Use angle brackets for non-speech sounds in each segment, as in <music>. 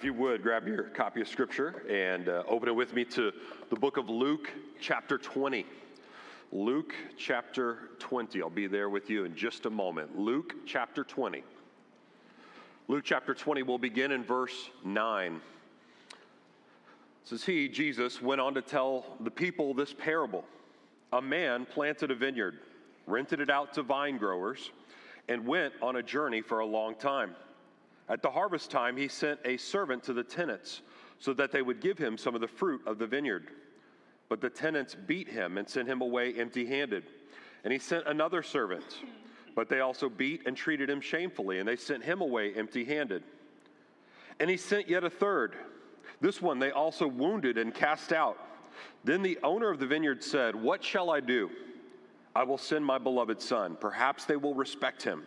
If you would, grab your copy of Scripture and uh, open it with me to the book of Luke, chapter 20. Luke, chapter 20. I'll be there with you in just a moment. Luke, chapter 20. Luke, chapter 20, will begin in verse 9. It says, He, Jesus, went on to tell the people this parable A man planted a vineyard, rented it out to vine growers, and went on a journey for a long time. At the harvest time, he sent a servant to the tenants so that they would give him some of the fruit of the vineyard. But the tenants beat him and sent him away empty handed. And he sent another servant, but they also beat and treated him shamefully, and they sent him away empty handed. And he sent yet a third. This one they also wounded and cast out. Then the owner of the vineyard said, What shall I do? I will send my beloved son. Perhaps they will respect him.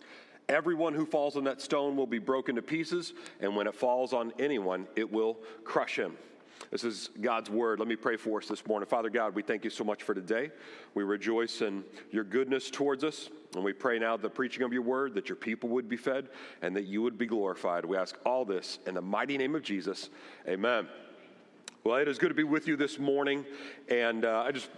Everyone who falls on that stone will be broken to pieces, and when it falls on anyone, it will crush him. This is God's word. Let me pray for us this morning. Father God, we thank you so much for today. We rejoice in your goodness towards us, and we pray now the preaching of your word that your people would be fed and that you would be glorified. We ask all this in the mighty name of Jesus. Amen. Well, it is good to be with you this morning, and uh, I just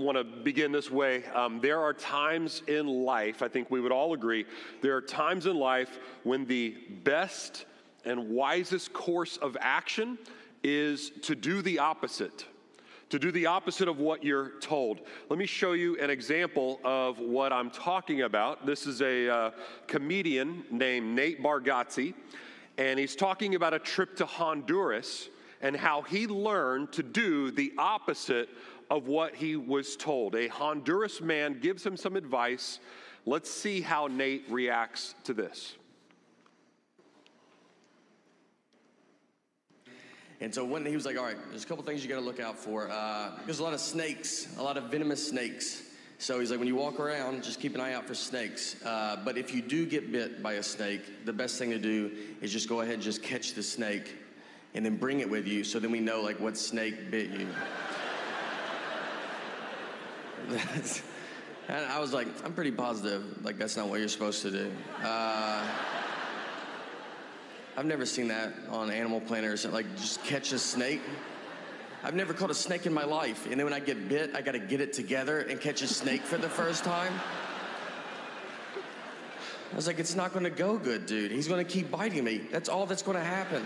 want to begin this way. Um, there are times in life, I think we would all agree, there are times in life when the best and wisest course of action is to do the opposite. To do the opposite of what you're told. Let me show you an example of what I'm talking about. This is a uh, comedian named Nate Bargatze, and he's talking about a trip to Honduras and how he learned to do the opposite of what he was told. A Honduras man gives him some advice. Let's see how Nate reacts to this. And so when he was like, all right, there's a couple things you got to look out for. Uh, there's a lot of snakes, a lot of venomous snakes. So he's like, when you walk around, just keep an eye out for snakes. Uh, but if you do get bit by a snake, the best thing to do is just go ahead and just catch the snake and then bring it with you so then we know like what snake bit you. <laughs> and I was like, I'm pretty positive, like that's not what you're supposed to do. Uh, I've never seen that on Animal Planet, like just catch a snake. I've never caught a snake in my life, and then when I get bit, I got to get it together and catch a snake for the first time. I was like, it's not going to go good, dude. He's going to keep biting me. That's all that's going to happen.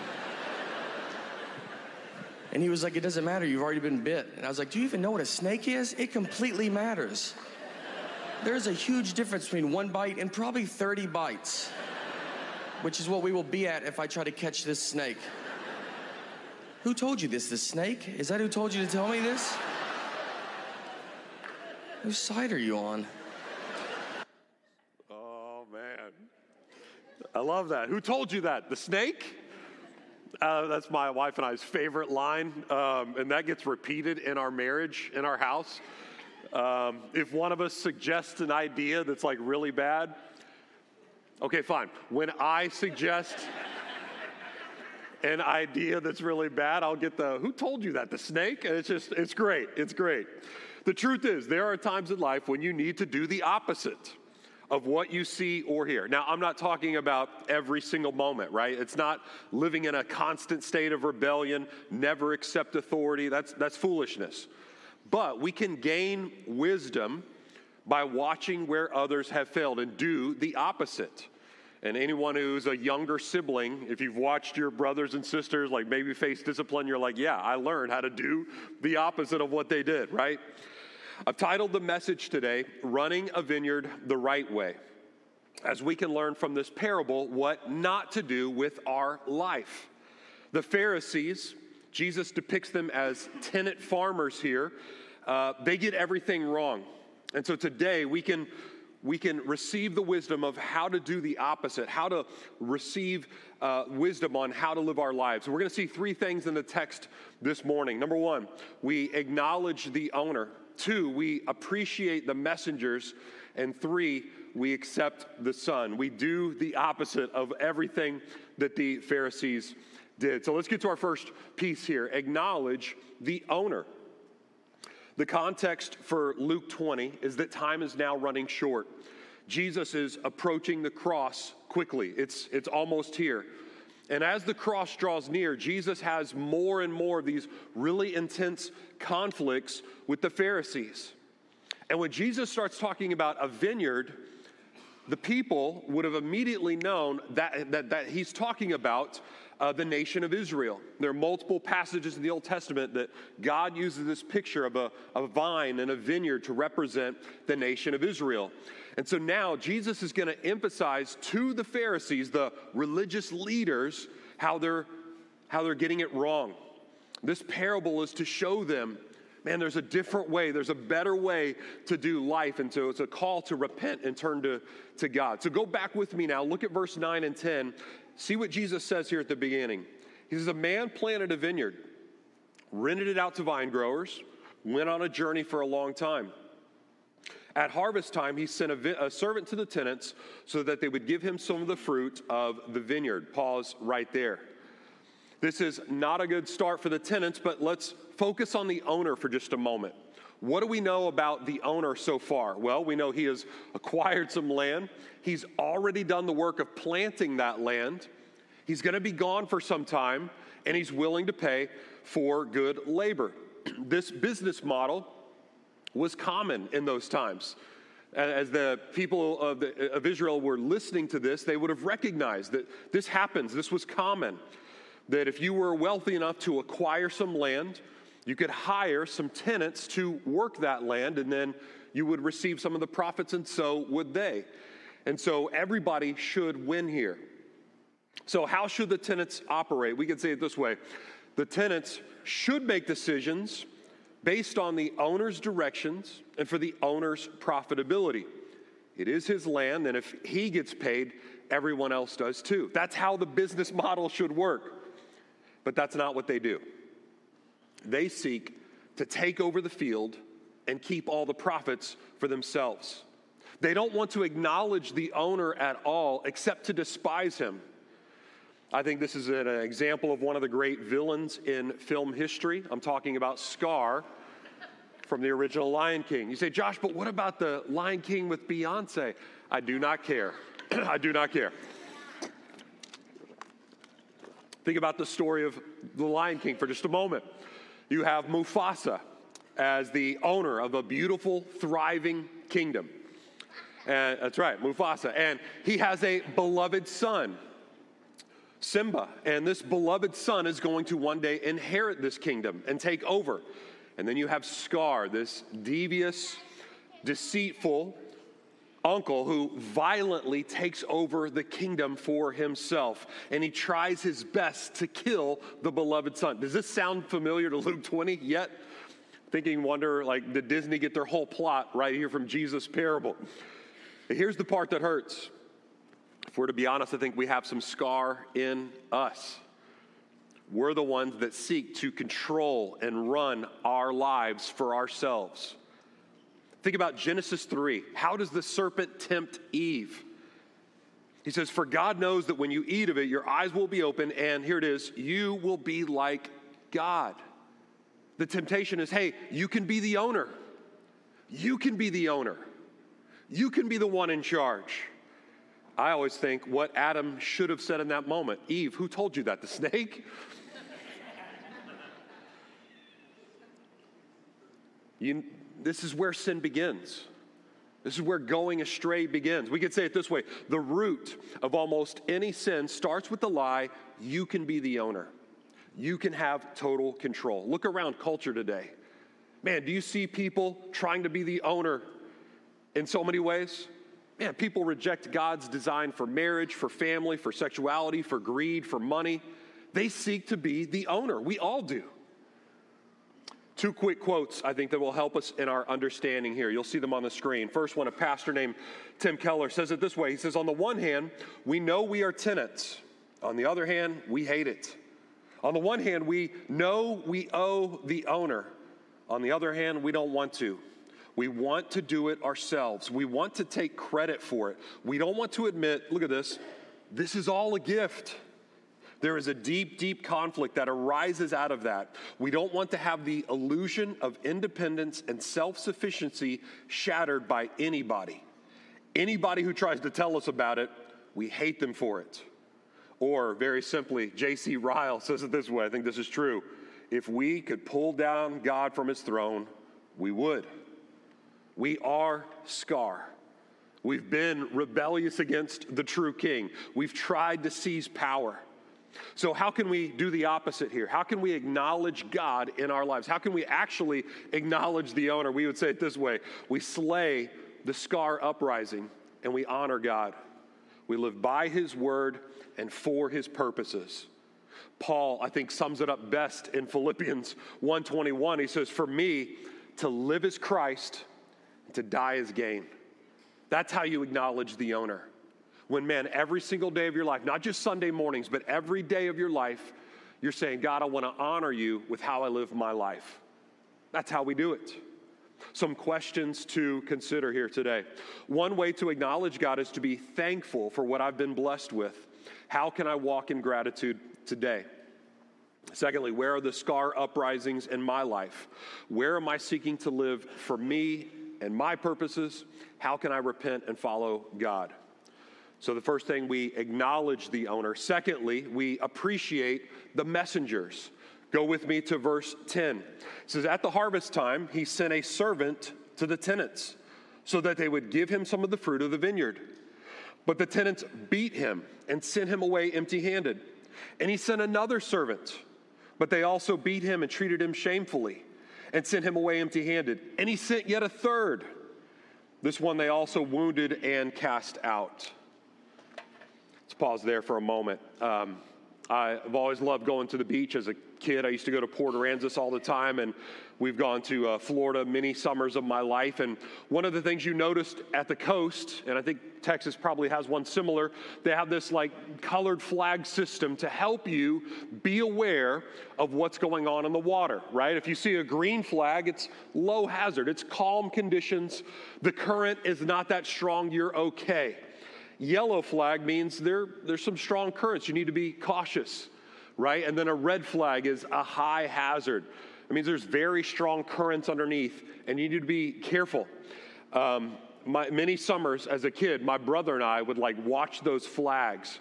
And he was like, It doesn't matter, you've already been bit. And I was like, Do you even know what a snake is? It completely matters. There's a huge difference between one bite and probably 30 bites, which is what we will be at if I try to catch this snake. Who told you this? The snake? Is that who told you to tell me this? Whose side are you on? Oh, man. I love that. Who told you that? The snake? Uh, that's my wife and I's favorite line, um, and that gets repeated in our marriage, in our house. Um, if one of us suggests an idea that's like really bad, okay, fine. When I suggest an idea that's really bad, I'll get the who told you that? The snake? And it's just, it's great. It's great. The truth is, there are times in life when you need to do the opposite of what you see or hear. Now, I'm not talking about every single moment, right? It's not living in a constant state of rebellion, never accept authority. That's, that's foolishness. But we can gain wisdom by watching where others have failed and do the opposite. And anyone who's a younger sibling, if you've watched your brothers and sisters like maybe face discipline, you're like, yeah, I learned how to do the opposite of what they did, right? I've titled the message today, Running a Vineyard the Right Way, as we can learn from this parable what not to do with our life. The Pharisees, Jesus depicts them as tenant farmers here, uh, they get everything wrong. And so today we can we can receive the wisdom of how to do the opposite, how to receive uh, wisdom on how to live our lives. we're going to see three things in the text this morning. Number one, we acknowledge the owner. Two, we appreciate the messengers. And three, we accept the Son. We do the opposite of everything that the Pharisees did. So let's get to our first piece here acknowledge the owner. The context for Luke 20 is that time is now running short. Jesus is approaching the cross quickly, it's, it's almost here. And as the cross draws near, Jesus has more and more of these really intense conflicts with the Pharisees. And when Jesus starts talking about a vineyard, the people would have immediately known that, that, that he's talking about uh, the nation of Israel. There are multiple passages in the Old Testament that God uses this picture of a, a vine and a vineyard to represent the nation of Israel. And so now Jesus is going to emphasize to the Pharisees, the religious leaders, how they're, how they're getting it wrong. This parable is to show them man, there's a different way, there's a better way to do life. And so it's a call to repent and turn to, to God. So go back with me now, look at verse 9 and 10, See what Jesus says here at the beginning. He says, A man planted a vineyard, rented it out to vine growers, went on a journey for a long time. At harvest time, he sent a, vi- a, servant to the tenants so that they would give him some of the fruit of the vineyard. Pause right there. This is not a good start for the tenants, but let's focus on the owner for just a moment. What do we know about the owner so far? Well, we know he has acquired some land. He's already done the work of planting that land. He's going to be gone for some time, and he's willing to pay for good labor. <clears throat> this business model was common in those times. As the people of, the, of Israel were listening to this, they would have recognized that this happens. This was common. That if you were wealthy enough to acquire some land, you could hire some tenants to work that land, and then you would receive some of the profits, and so would they. And so everybody should win here. So, how should the tenants operate? We could say it this way the tenants should make decisions based on the owner's directions and for the owner's profitability. It is his land, and if he gets paid, everyone else does too. That's how the business <laughs> model should work. But that's not what they do. They seek to take over the field and keep all the profits for themselves. They don't want to acknowledge the owner at all, except to despise him. I think this is an example of one of the great villains in film history. I'm talking about Scar from the original Lion King. You say, Josh, but what about the Lion King with Beyonce? I do not care. <clears throat> I do not care. Think about the story of the Lion King for just a moment. You have Mufasa as the owner of a beautiful, thriving kingdom. And that's right, Mufasa. And he has a beloved son, Simba. And this beloved son is going to one day inherit this kingdom and take over. And then you have Scar, this devious, deceitful uncle who violently takes over the kingdom for himself. And he tries his best to kill the beloved son. Does this sound familiar to Luke 20 yet? Thinking, wonder, like, did Disney get their whole plot right here from Jesus' parable? Here's the part that hurts. If we're to be honest, I think we have some scar in us. We're the ones that seek to control and run our lives for ourselves. Think about Genesis 3. How does the serpent tempt Eve? He says, For God knows that when you eat of it, your eyes will be open, and here it is, you will be like God. The temptation is hey, you can be the owner. You can be the owner. You can be the one in charge. I always think what Adam should have said in that moment Eve, who told you that? The snake? you, this is where sin begins. This is where going astray begins. We could say it this way the root of almost any sin starts with the lie you can be the owner, you can have total control. Look around culture today. Man, do you see people trying to be the owner in so many ways? Man, people reject God's design for marriage, for family, for sexuality, for greed, for money. They seek to be the owner. We all do. Two quick quotes I think that will help us in our understanding here. You'll see them on the screen. First one, a pastor named Tim Keller says it this way He says, On the one hand, we know we are tenants, on the other hand, we hate it. On the one hand, we know we owe the owner. On the other hand, we don't want to. We want to do it ourselves. We want to take credit for it. We don't want to admit, look at this, this is all a gift. There is a deep, deep conflict that arises out of that. We don't want to have the illusion of independence and self sufficiency shattered by anybody. Anybody who tries to tell us about it, we hate them for it. Or, very simply, J.C. Ryle says it this way I think this is true. If we could pull down God from his throne, we would. We are Scar. We've been rebellious against the true king. We've tried to seize power. So, how can we do the opposite here? How can we acknowledge God in our lives? How can we actually acknowledge the owner? We would say it this way we slay the scar uprising and we honor God. We live by his word and for his purposes. Paul, I think, sums it up best in Philippians 1:21. He says, "For me, to live is Christ, to die is gain." That's how you acknowledge the owner. When, man, every single day of your life, not just Sunday mornings, but every day of your life, you're saying, God, I want to honor you with how I live my life. That's how we do it. Some questions to consider here today. One way to acknowledge God is to be thankful for what I've been blessed with. How can I walk in gratitude today? Secondly, where are the scar uprisings in my life? Where am I seeking to live for me and my purposes? How can I repent and follow God? So, the first thing, we acknowledge the owner. Secondly, we appreciate the messengers. Go with me to verse 10. It says, At the harvest time, he sent a servant to the tenants so that they would give him some of the fruit of the vineyard. But the tenants beat him and sent him away empty handed. And he sent another servant, but they also beat him and treated him shamefully and sent him away empty handed. And he sent yet a third. This one they also wounded and cast out. Let's pause there for a moment. Um, I've always loved going to the beach as a kid. I used to go to Port Aransas all the time, and we've gone to uh, Florida many summers of my life. And one of the things you noticed at the coast, and I think Texas probably has one similar, they have this like colored flag system to help you be aware of what's going on in the water, right? If you see a green flag, it's low hazard, it's calm conditions, the current is not that strong, you're okay. Yellow flag means there, there's some strong currents. You need to be cautious, right? And then a red flag is a high hazard. It means there's very strong currents underneath, and you need to be careful. Um, my, many summers as a kid, my brother and I would like watch those flags.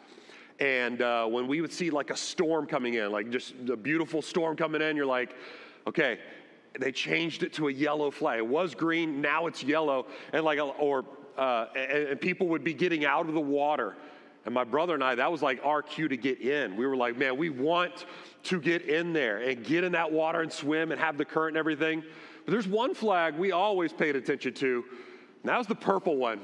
And uh, when we would see like a storm coming in, like just a beautiful storm coming in, you're like, okay, they changed it to a yellow flag. It was green, now it's yellow. And like, or uh, and, and people would be getting out of the water. And my brother and I, that was like our cue to get in. We were like, man, we want to get in there and get in that water and swim and have the current and everything. But there's one flag we always paid attention to, and that was the purple one.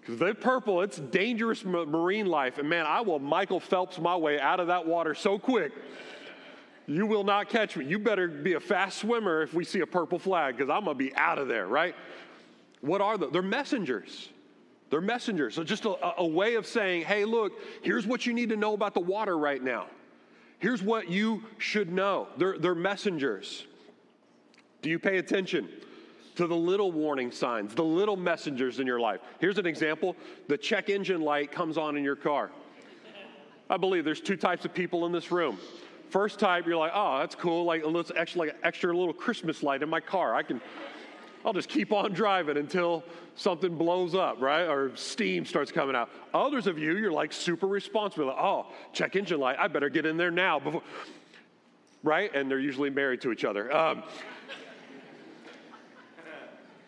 Because the purple, it's dangerous marine life. And man, I will Michael Phelps my way out of that water so quick. You will not catch me. You better be a fast swimmer if we see a purple flag, because I'm going to be out of there, right? What are they? They're messengers. They're messengers. So, just a, a, way of saying, hey, look, here's what you need to know about the water right now. Here's what you should know. They're, they're messengers. Do you pay attention to the little warning signs, the little messengers in your life? Here's an example the check engine light comes on in your car. I believe there's two types of people in this room. First type, you're like, oh, that's cool. Like, let's actually like an extra little Christmas light in my car. I can I'll just keep on driving until something blows up, right? Or steam starts coming out. Others of you, you're like super responsible. Like, oh, check engine light. I better get in there now before, right? And they're usually married to each other. Um,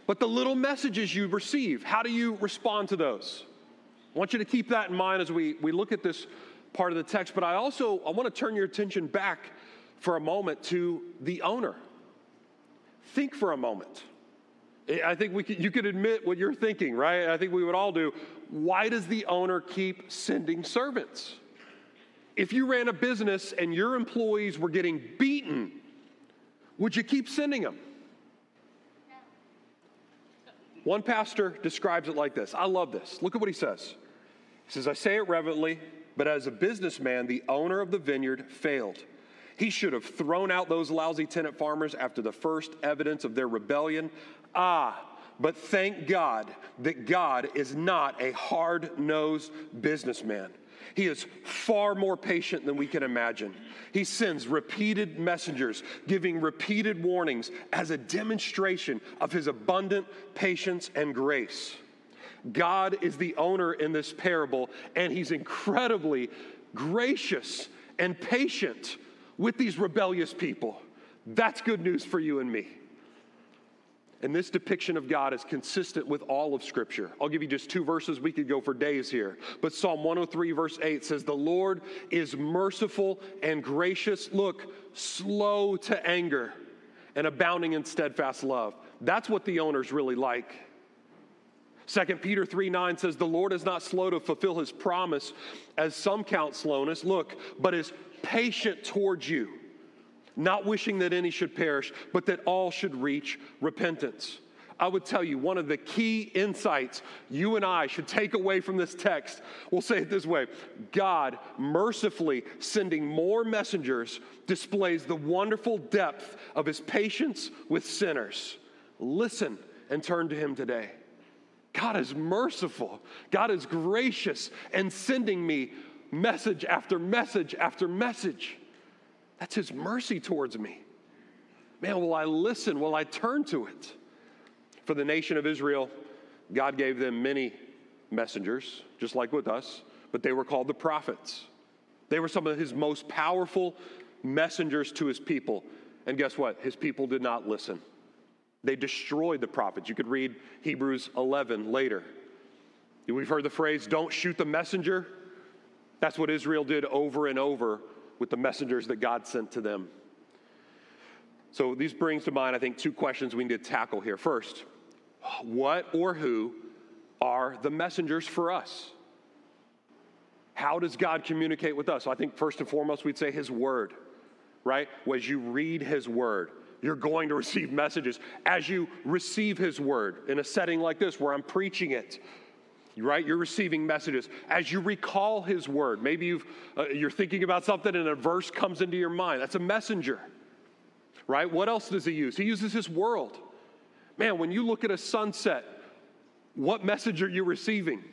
but the little messages you receive, how do you respond to those? I want you to keep that in mind as we, we look at this part of the text. But I also I want to turn your attention back for a moment to the owner think for a moment. I think we could, you could admit what you're thinking, right? I think we would all do. Why does the owner keep sending servants? If you ran a business and your employees were getting beaten, would you keep sending them? One pastor describes it like this. I love this. Look at what he says. He says, I say it reverently, but as a businessman, the owner of the vineyard failed. He should have thrown out those lousy tenant farmers after the first evidence of their rebellion. Ah, but thank God that God is not a hard nosed businessman. He is far more patient than we can imagine. He sends repeated messengers, giving repeated warnings as a demonstration of his abundant patience and grace. God is the owner in this parable, and he's incredibly gracious and patient with these rebellious people. That's good news for you and me. And this depiction of God is consistent with all of Scripture. I'll give you just two verses. We could go for days here. But Psalm 103, verse 8 says, The Lord is merciful and gracious. Look, slow to anger and abounding in steadfast love. That's what the owner's really like. 2 Peter 3 9 says, The Lord is not slow to fulfill his promise, as some count slowness, look, but is patient towards you not wishing that any should perish, but that all should reach repentance. I would tell you one of the key insights you and I should take away from this text. We'll say it this way God mercifully sending more messengers displays the wonderful depth of his patience with sinners. Listen and turn to him today. God is merciful, God is gracious, and sending me message after message after message. That's His mercy towards me. Man, will I listen? Will I turn to it? For the nation of Israel, God gave them many messengers, just like with us, but they were called the prophets. They were some of His most powerful messengers to His people. And guess what? His people did not listen. They destroyed the prophets. You could read Hebrews 11 later. We've heard the phrase, don't shoot the messenger. That's what Israel did over and over with the messengers that God sent to them. So these brings to mind, I think, two questions we need to tackle here. First, what or who are the messengers for us? How does God communicate with us? So I think first and foremost, we'd say His Word, right? As you read His Word, you're going to receive messages. As you receive His Word in a setting like this where I'm preaching it, right? You're receiving messages. As you recall his word, maybe you've, uh, you're thinking about something and a verse comes into your mind. That's a messenger, right? What else does he use? He uses his world. Man, when you look at a sunset, what message are you receiving?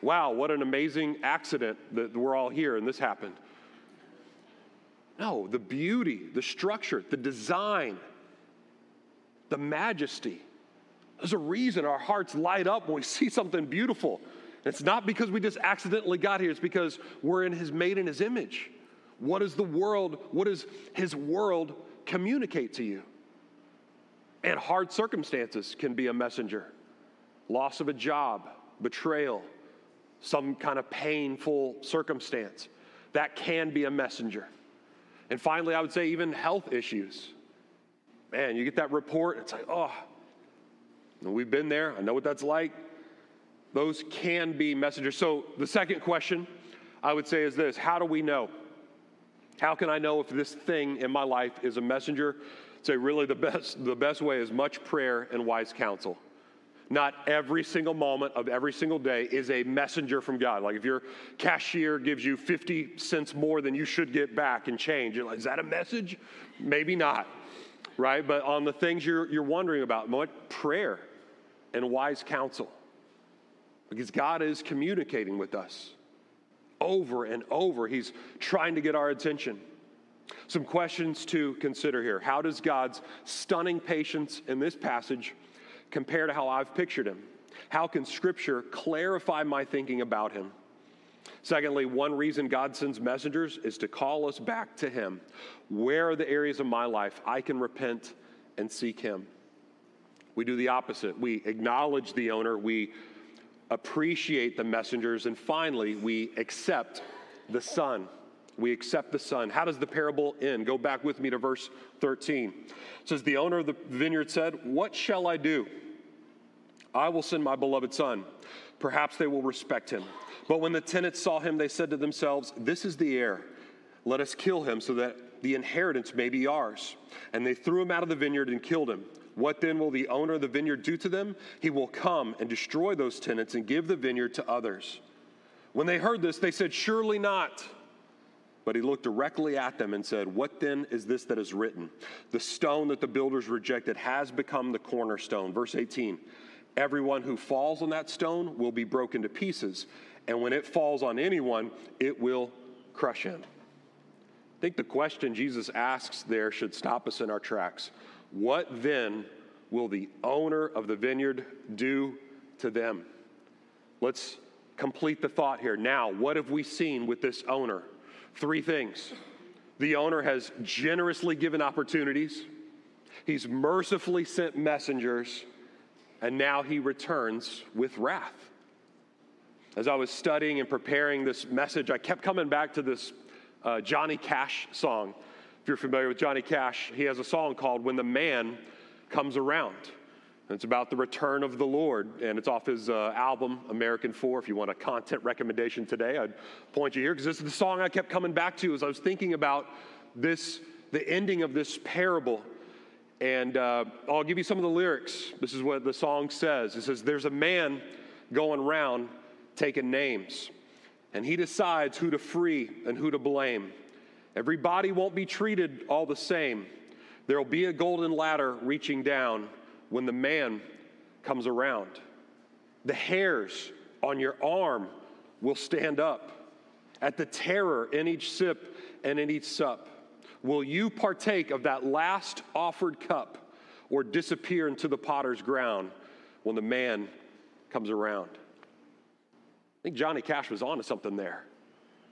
Wow, what an amazing accident that we're all here and this happened. No, the beauty, the structure, the design, the majesty there's a reason our hearts light up when we <laughs> see something beautiful. It's not because we just accidentally got here, it's because we're in his made in his image. What does the world, what does his world communicate to you? And hard circumstances can be a messenger. Loss of a job, betrayal, some kind of painful circumstance. That can be a messenger. And finally, I would say even health issues. Man, you get that report, it's like, oh, We've been there, I know what that's like. Those can be messengers. So, the second question I would say is this How do we know? How can I know if this thing in my life is a messenger? I'd say, really, the best, the best way is much prayer and wise counsel. Not every single moment of every single day is a messenger from God. Like if your cashier gives you 50 cents more than you should get back and change, like, is that a message? Maybe not, right? But on the things you're, you're wondering about, what prayer and wise counsel because God is communicating with us over and over. He's trying to get our attention. Some questions to consider here. How does God's stunning patience in this passage compare to how I've pictured him? How can Scripture clarify my thinking about him? Secondly, one reason God sends messengers is to call us back to him. Where are the areas of my life I can repent and seek him? We do the opposite. We acknowledge the owner, we appreciate the messengers, and finally, we accept the son. We accept the Son. How does the parable end? Go back with me to verse 13. It says, The owner of the vineyard said, What shall I do? I will send my beloved son. Perhaps they will respect him. But when the tenants saw him, they said to themselves, This is the heir. Let us kill him so that the inheritance may be ours. And they threw him out of the vineyard and killed him. What then will the owner of the vineyard do to them? He will come and destroy those tenants and give the vineyard to others. When they heard this, they said, Surely not. But he looked directly at them and said, What then is this that is written? The stone that the builders rejected has become the cornerstone. Verse 18 Everyone who falls on that stone will be broken to pieces, and when it falls on anyone, it will crush him. I think the question Jesus asks there should stop us in our tracks. What then will the owner of the vineyard do to them? Let's complete the thought here. Now, what have we seen with this owner? Three things. The owner has generously given opportunities, he's mercifully sent messengers, and now he returns with wrath. As I was studying and preparing this message, I kept coming back to this uh, Johnny Cash song. If you're familiar with Johnny Cash, he has a song called When the Man Comes Around. And it's about the return of the Lord, and it's off his uh, album, American Four. If you want a content recommendation today, I'd point you here because this is the song I kept coming back to as I was thinking about this, the ending of this parable. And uh, I'll give you some of the lyrics. This is what the song says it says, There's a man going around taking names, and he decides who to free and who to blame. Everybody won't be treated all the same. There'll be a golden ladder reaching down when the man comes around. The hairs on your arm will stand up at the terror in each sip and in each sup. Will you partake of that last offered cup or disappear into the potter's ground when the man comes around? I think Johnny Cash was onto something there.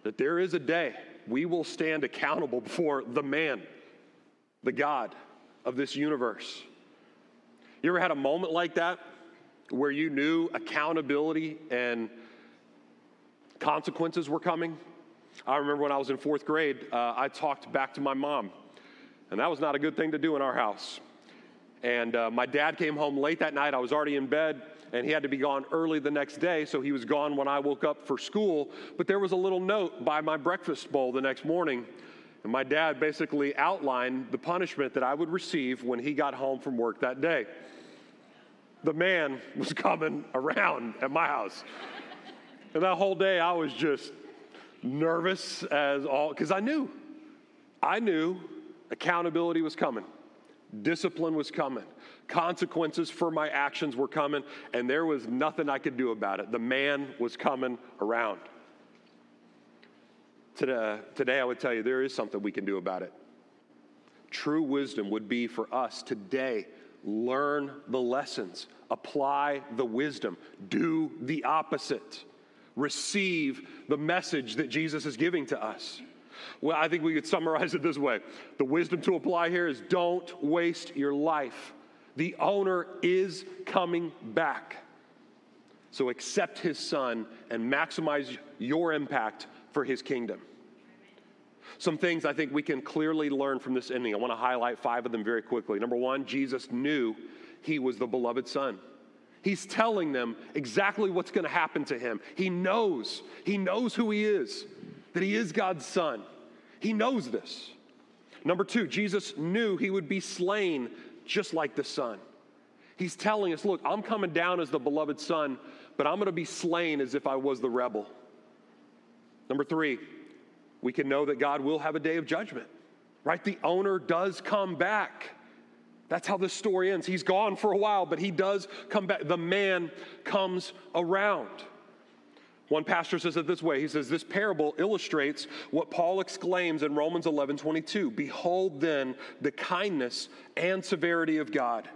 That there is a day we will stand accountable before the man, the God of this universe. You ever had a moment like that where you knew accountability and consequences were coming? I remember when I was in fourth grade, uh, I talked back to my mom, and that was not a good thing to do in our house. And uh, my dad came home late that night. I was already in bed, and he had to be gone early the next day, so he was gone when I woke up for school. But there was a little note by my breakfast bowl the next morning, and my dad basically outlined the punishment that I would receive when he got home from work that day. The man <laughs> was coming around at my house. And that whole day, I was just nervous as all, because I knew, I knew accountability was coming. Discipline was coming. Consequences for my actions were coming, and there was nothing I could do about it. The man was coming around. Today, today, I would tell you there is something we can do about it. True wisdom would be for us today learn the lessons, apply the wisdom, do the opposite, receive the message that Jesus is giving to us. Well, I think we could summarize it this way the wisdom to apply here is don't waste your life. The owner is coming back. So accept his son and maximize your impact for his kingdom. Some things I think we can clearly learn from this ending. I want to highlight five of them very quickly. Number one, Jesus knew he was the beloved son. He's telling them exactly what's going to happen to him. He knows, he knows who he is, that he is God's son. He knows this. Number two, Jesus knew he would be slain just like the son. He's telling us, look, I'm coming down as the beloved son, but I'm going to be slain as if I was the rebel. Number three, we can know that God will have a day of judgment, right? The owner does come back. That's how this story ends. He's gone for a while, but he does come back. The man comes around. One pastor says it this way He says, This parable illustrates what Paul exclaims in Romans 11 22. Behold then the kindness and severity of God.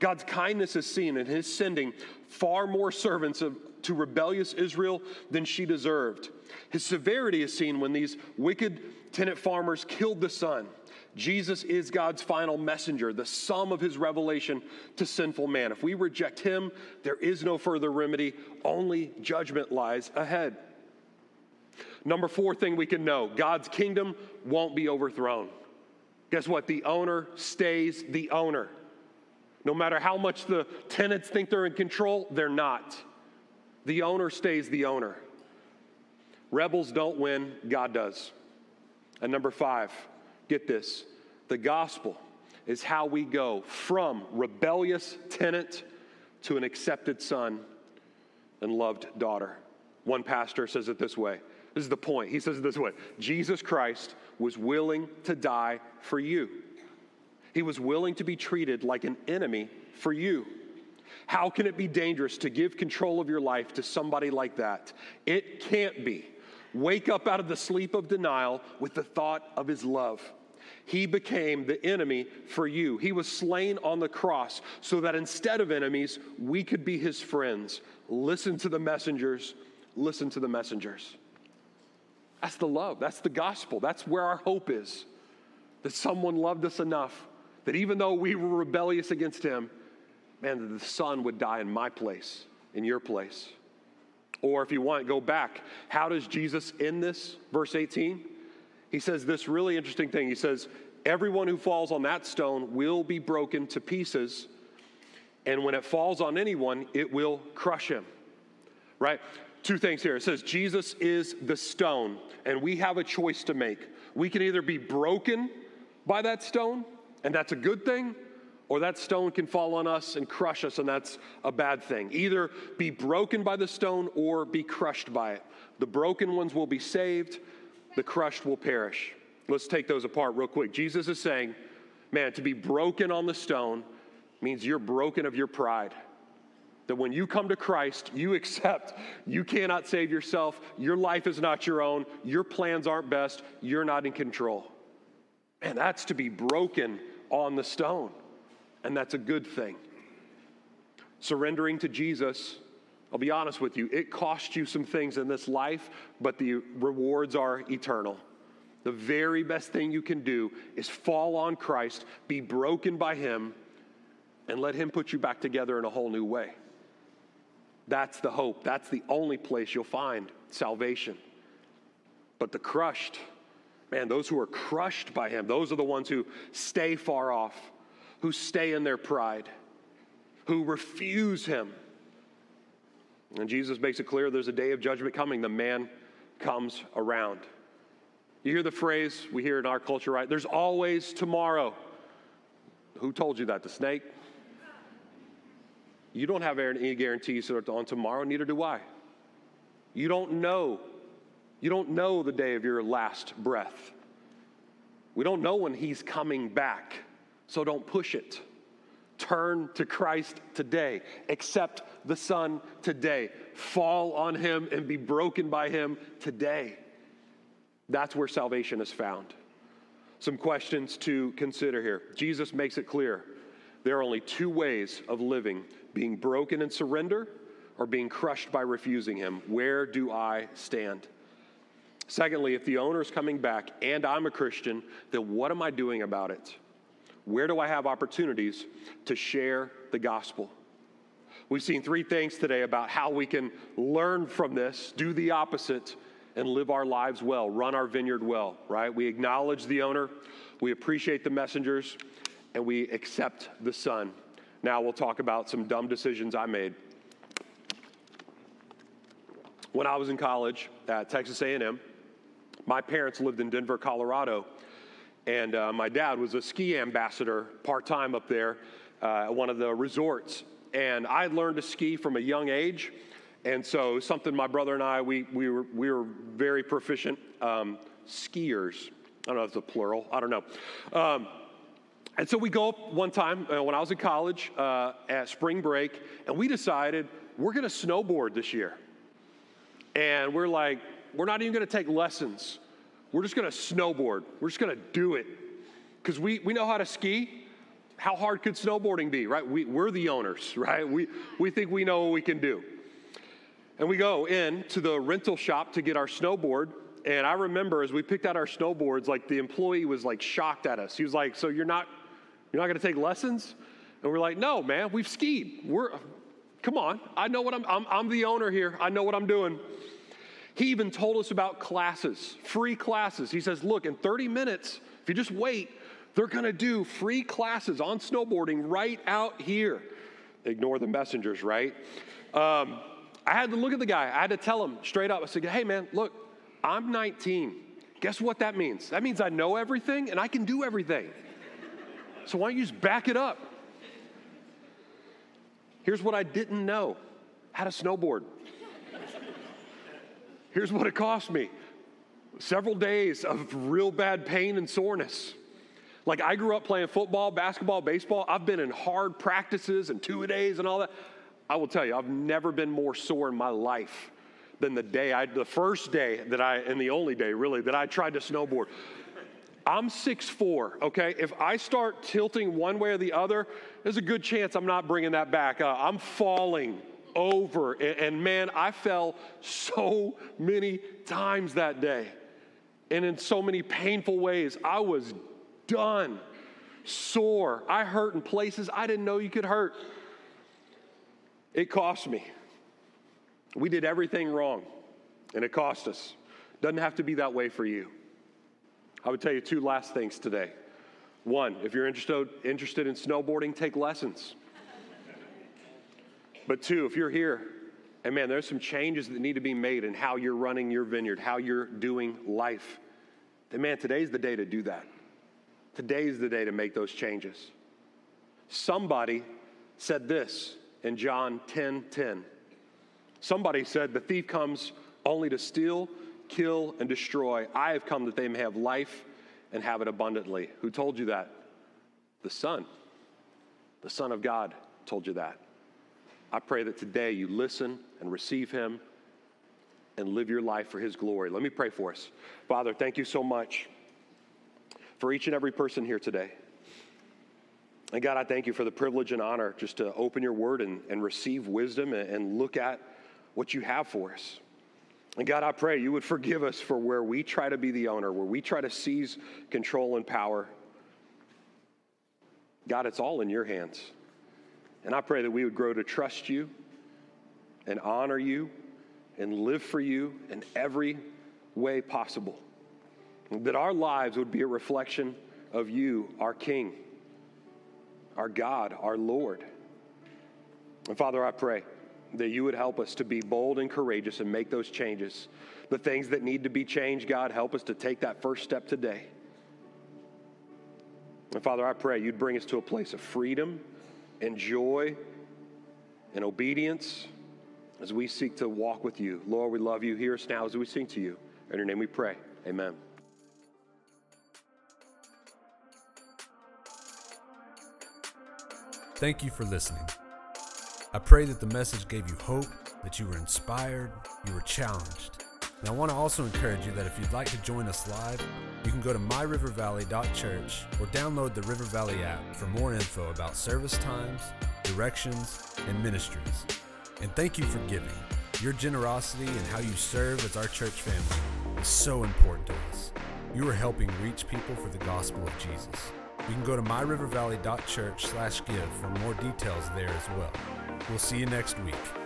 God's kindness is seen in his sending far more servants of, to rebellious Israel than she deserved. His severity is seen when these wicked tenant farmers killed the son. Jesus is God's final messenger, the sum of his revelation to sinful man. If we reject him, there is no further remedy, only judgment lies ahead. Number four thing we can know God's kingdom won't be overthrown. Guess what? The owner stays the owner. No matter how much the tenants think they're in control, they're not. The owner stays the owner. Rebels don't win, God does. And number five, get this the gospel is how we go from rebellious tenant to an accepted son and loved daughter. One pastor says it this way. This is the point. He says it this way Jesus Christ was willing to die for you. He was willing to be treated like an enemy for you. How can it be dangerous to give control of your life to somebody like that? It can't be. Wake up out of the sleep of denial with the thought of his love. He became the enemy for you. He was slain on the cross so that instead of enemies, we could be his friends. Listen to the messengers. Listen to the messengers. That's the love. That's the gospel. That's where our hope is. That someone loved us enough that even though we were rebellious against him, man, that the son would die in my place, in your place. Or if you want, go back. How does Jesus end this? Verse 18. He says this really interesting thing. He says, Everyone who falls on that stone will be broken to pieces. And when it falls on anyone, it will crush him. Right? Two things here. It says, Jesus is the stone, and we have a choice to make. We can either be broken by that stone, and that's a good thing, or that stone can fall on us and crush us, and that's a bad thing. Either be broken by the stone or be crushed by it. The broken ones will be saved, the crushed will perish. Let's take those apart real quick. Jesus is saying, man, to be broken on the stone means you're broken of your pride. That when you come to Christ, you accept you cannot save yourself, your life is not your own, your plans aren't best, you're not in control. And that's to be broken on the stone. And that's a good thing. Surrendering to Jesus, I'll be honest with you, it costs you some things in this life, but the rewards are eternal. The very best thing you can do is fall on Christ, be broken by Him, and let Him put you back together in a whole new way. That's the hope. That's the only place you'll find salvation. But the crushed, man, those who are crushed by Him, those are the ones who stay far off who stay in their pride, who refuse him. And Jesus makes it clear there's a day of judgment coming. The man comes around. You hear the phrase we hear in our culture, right? There's always tomorrow. Who told you that? The snake? You don't have any guarantees on tomorrow, neither do I. You don't know. You don't know the day of your last breath. We don't know when he's coming back. So don't push it. Turn to Christ today. Accept the Son today. Fall on Him and be broken by Him today. That's where salvation is found. Some questions to consider here. Jesus makes it clear there are only two ways of living being broken in surrender or being crushed by refusing Him. Where do I stand? Secondly, if the owner is coming back and I'm a Christian, then what am I doing about it? Where do I have opportunities to share the gospel? We've seen three things today about how we can learn from this, do the opposite, and live our lives well, run our vineyard well, right? We acknowledge the owner, we appreciate the messengers, and we accept the son. Now we'll talk about some dumb decisions I made. When I was in college at Texas A&M, my parents lived in Denver, Colorado, and uh, my dad was a ski ambassador part time up there uh, at one of the resorts. And I learned to ski from a young age. And so, something my brother and I, we, we, were, we were very proficient um, skiers. I don't know if it's a plural, I don't know. Um, and so we go up one time uh, when I was in college uh, at spring break, and we decided we're to snowboard this year. And we're like, we're not even to take lessons. We're just to snowboard. We're just to do it. Because we, we know how to ski. How hard could snowboarding be, right? We, we're the owners, <laughs> right? We, we think we know what we can do. And we go in to the rental shop to get our snowboard. And I remember as we picked out our snowboards, like the employee was like shocked at us. He was like, So you're not you're not gonna take lessons? And we're like, no, man, we've skied. We're come on. I know what I'm I'm, I'm the owner here. I know what I'm doing. He even told us about classes, free classes. He says, Look, in 30 minutes, if you just wait, they're gonna do free classes on snowboarding right out here. Ignore the messengers, right? Um, I had to look at the guy. I had to tell him straight up. I said, Hey, man, look, I'm 19. Guess what that means? That means I know everything and I can do everything. So why don't you just back it up? Here's what I didn't know how to snowboard. Here's what it cost me several days of real bad pain and soreness. Like I grew up playing football, basketball, baseball. I've been in hard practices and two a days and all that. I will tell you, I've never been more sore in my life than the day I, the first day that I, and the only day really, that I tried to snowboard. I'm 6'4, okay? If I start tilting one way or the other, there's a good chance I'm not bringing that back. Uh, I'm falling over. And, and man, I fell so many times that day and in so many painful ways. I was done, sore. I hurt in places I didn't know you could hurt. It cost me. We did everything wrong, and it cost us. Doesn't have to be that way for you. I would tell you two last things today. One, if you're interested, interested in snowboarding, take lessons. But two, if you're here, and man, there's some changes that need to be made in how you're running your vineyard, how you're doing life, then man, today's the day to do that. Today's the day to make those changes. Somebody said this in John 10 10. Somebody said, The thief comes only to steal, kill, and destroy. I have come that they may have life and have it abundantly. Who told you that? The Son. The Son of God told you that. I pray that today you listen and receive Him and live your life for His glory. Let me pray for us. Father, thank you so much for each and every person here today. And God, I thank you for the privilege and honor just to open your word and, and receive wisdom and, and look at what you have for us. And God, I pray you would forgive us for where we try to be the owner, where we try to seize control and power. God, it's all in your hands. And I pray that we would grow to trust you and honor you and live for you in every way possible. That our lives would be a reflection of you, our King, our God, our Lord. And Father, I pray that you would help us to be bold and courageous and make those changes. The things that need to be changed, God, help us to take that first step today. And Father, I pray you'd bring us to a place of freedom and joy and obedience as we seek to walk with you. Lord, we love you. Hear us now as we sing to you. In your name we pray. Amen. Thank you for listening. I pray that the message gave you hope, that you were inspired, you were challenged. And I want to also encourage you that if you'd like to join us live, you can go to myrivervalley.church or download the River Valley app for more info about service times, directions, and ministries. And thank you for giving. Your generosity and how you serve as our church family is so important to us. You are helping reach people for the gospel of Jesus. You can go to myrivervalley.church slash give for more details there as well. We'll see you next week.